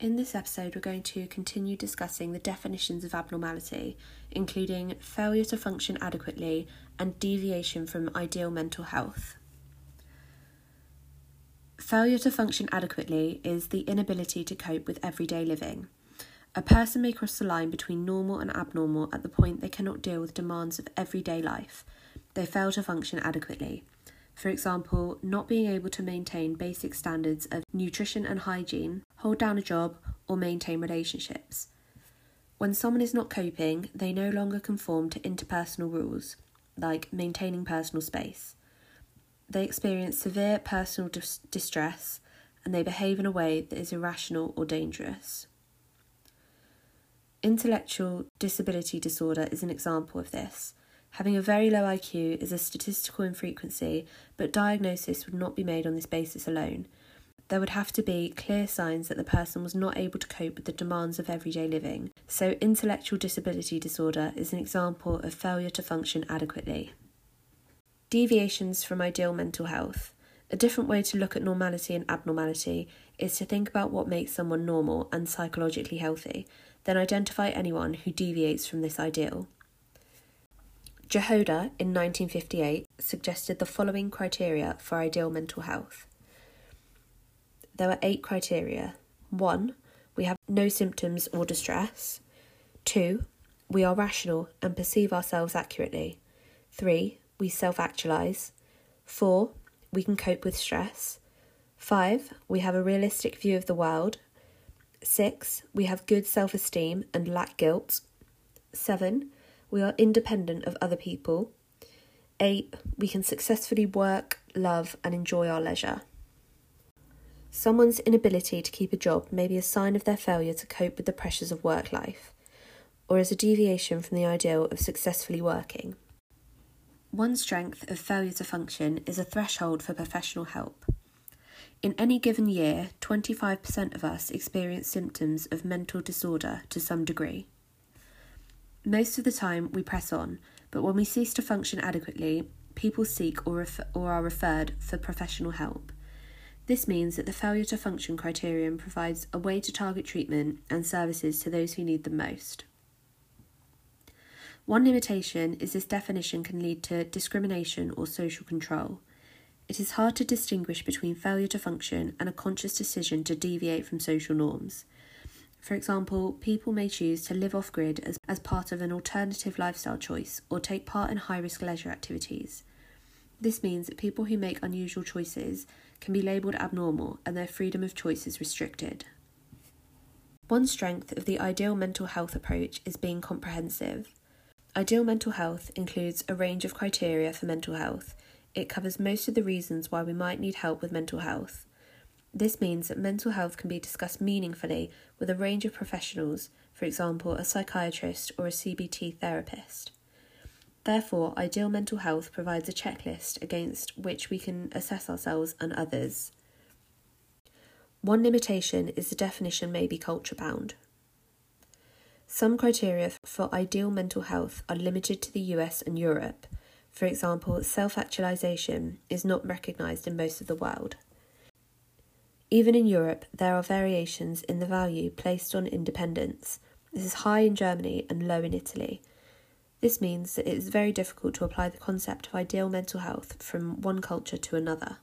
In this episode, we're going to continue discussing the definitions of abnormality, including failure to function adequately and deviation from ideal mental health. Failure to function adequately is the inability to cope with everyday living. A person may cross the line between normal and abnormal at the point they cannot deal with demands of everyday life. They fail to function adequately. For example, not being able to maintain basic standards of nutrition and hygiene, hold down a job, or maintain relationships. When someone is not coping, they no longer conform to interpersonal rules, like maintaining personal space. They experience severe personal dis- distress and they behave in a way that is irrational or dangerous. Intellectual disability disorder is an example of this. Having a very low IQ is a statistical infrequency, but diagnosis would not be made on this basis alone. There would have to be clear signs that the person was not able to cope with the demands of everyday living. So, intellectual disability disorder is an example of failure to function adequately. Deviations from ideal mental health. A different way to look at normality and abnormality is to think about what makes someone normal and psychologically healthy, then identify anyone who deviates from this ideal. Jahoda in 1958 suggested the following criteria for ideal mental health. There were eight criteria. One, we have no symptoms or distress. Two, we are rational and perceive ourselves accurately. Three, we self actualize. Four, we can cope with stress. Five, we have a realistic view of the world. Six, we have good self esteem and lack guilt. Seven, we are independent of other people. Eight, we can successfully work, love, and enjoy our leisure. Someone's inability to keep a job may be a sign of their failure to cope with the pressures of work life, or as a deviation from the ideal of successfully working. One strength of failure to function is a threshold for professional help. In any given year, 25% of us experience symptoms of mental disorder to some degree. Most of the time, we press on, but when we cease to function adequately, people seek or, or are referred for professional help. This means that the failure to function criterion provides a way to target treatment and services to those who need them most. One limitation is this definition can lead to discrimination or social control. It is hard to distinguish between failure to function and a conscious decision to deviate from social norms. For example, people may choose to live off grid as, as part of an alternative lifestyle choice or take part in high risk leisure activities. This means that people who make unusual choices can be labelled abnormal and their freedom of choice is restricted. One strength of the ideal mental health approach is being comprehensive. Ideal mental health includes a range of criteria for mental health. It covers most of the reasons why we might need help with mental health. This means that mental health can be discussed meaningfully with a range of professionals, for example, a psychiatrist or a CBT therapist. Therefore, ideal mental health provides a checklist against which we can assess ourselves and others. One limitation is the definition may be culture bound. Some criteria for ideal mental health are limited to the US and Europe. For example, self actualization is not recognised in most of the world. Even in Europe, there are variations in the value placed on independence. This is high in Germany and low in Italy. This means that it is very difficult to apply the concept of ideal mental health from one culture to another.